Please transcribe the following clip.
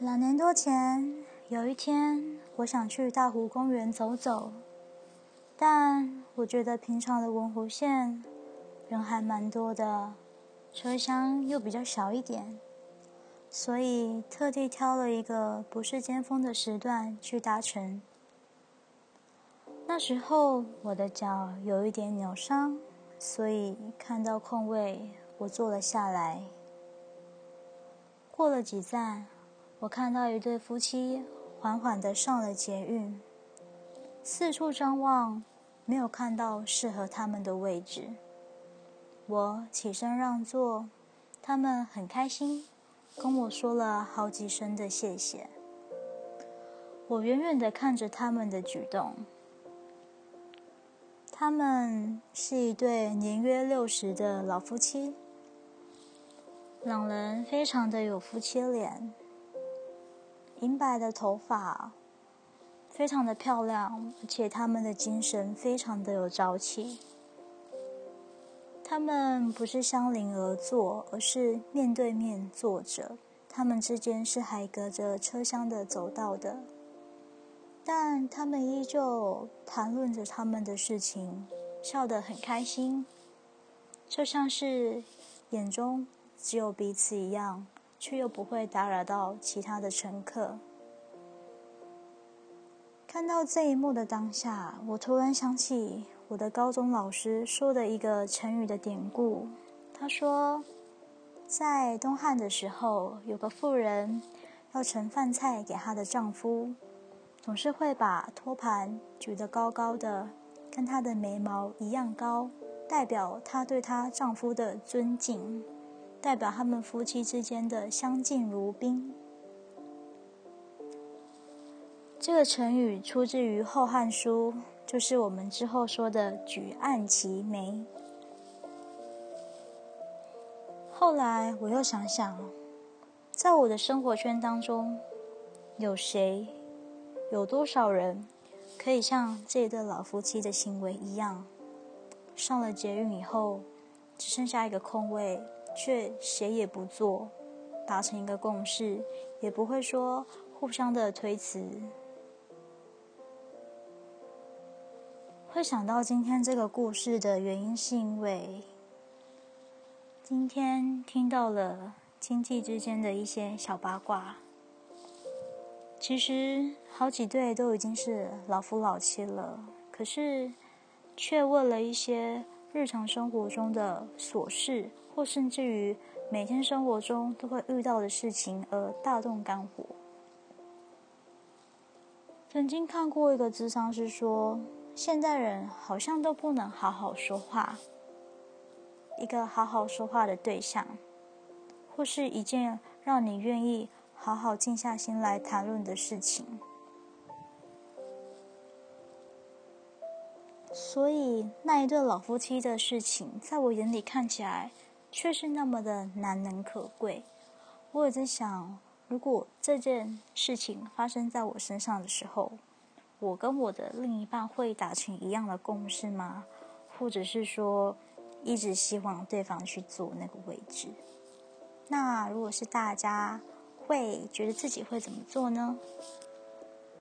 两年多前，有一天，我想去大湖公园走走，但我觉得平常的文湖线人还蛮多的，车厢又比较小一点，所以特地挑了一个不是尖峰的时段去搭乘。那时候我的脚有一点扭伤，所以看到空位，我坐了下来。过了几站。我看到一对夫妻缓缓的上了捷运，四处张望，没有看到适合他们的位置。我起身让座，他们很开心，跟我说了好几声的谢谢。我远远的看着他们的举动，他们是一对年约六十的老夫妻，两人非常的有夫妻脸。银白的头发，非常的漂亮，而且他们的精神非常的有朝气。他们不是相邻而坐，而是面对面坐着。他们之间是还隔着车厢的走道的，但他们依旧谈论着他们的事情，笑得很开心，就像是眼中只有彼此一样。却又不会打扰到其他的乘客。看到这一幕的当下，我突然想起我的高中老师说的一个成语的典故。他说，在东汉的时候，有个妇人要盛饭菜给她的丈夫，总是会把托盘举得高高的，跟她的眉毛一样高，代表她对她丈夫的尊敬。代表他们夫妻之间的相敬如宾。这个成语出自于《后汉书》，就是我们之后说的“举案齐眉”。后来我又想想，在我的生活圈当中，有谁、有多少人可以像这一对老夫妻的行为一样，上了捷运以后，只剩下一个空位。却谁也不做，达成一个共识，也不会说互相的推辞。会想到今天这个故事的原因，是因为今天听到了亲戚之间的一些小八卦。其实好几对都已经是老夫老妻了，可是却为了一些日常生活中的琐事。或甚至于每天生活中都会遇到的事情而大动肝火。曾经看过一个智商是说，现代人好像都不能好好说话。一个好好说话的对象，或是一件让你愿意好好静下心来谈论的事情。所以那一对老夫妻的事情，在我眼里看起来。却是那么的难能可贵。我也在想，如果这件事情发生在我身上的时候，我跟我的另一半会达成一样的共识吗？或者是说，一直希望对方去做那个位置？那如果是大家，会觉得自己会怎么做呢？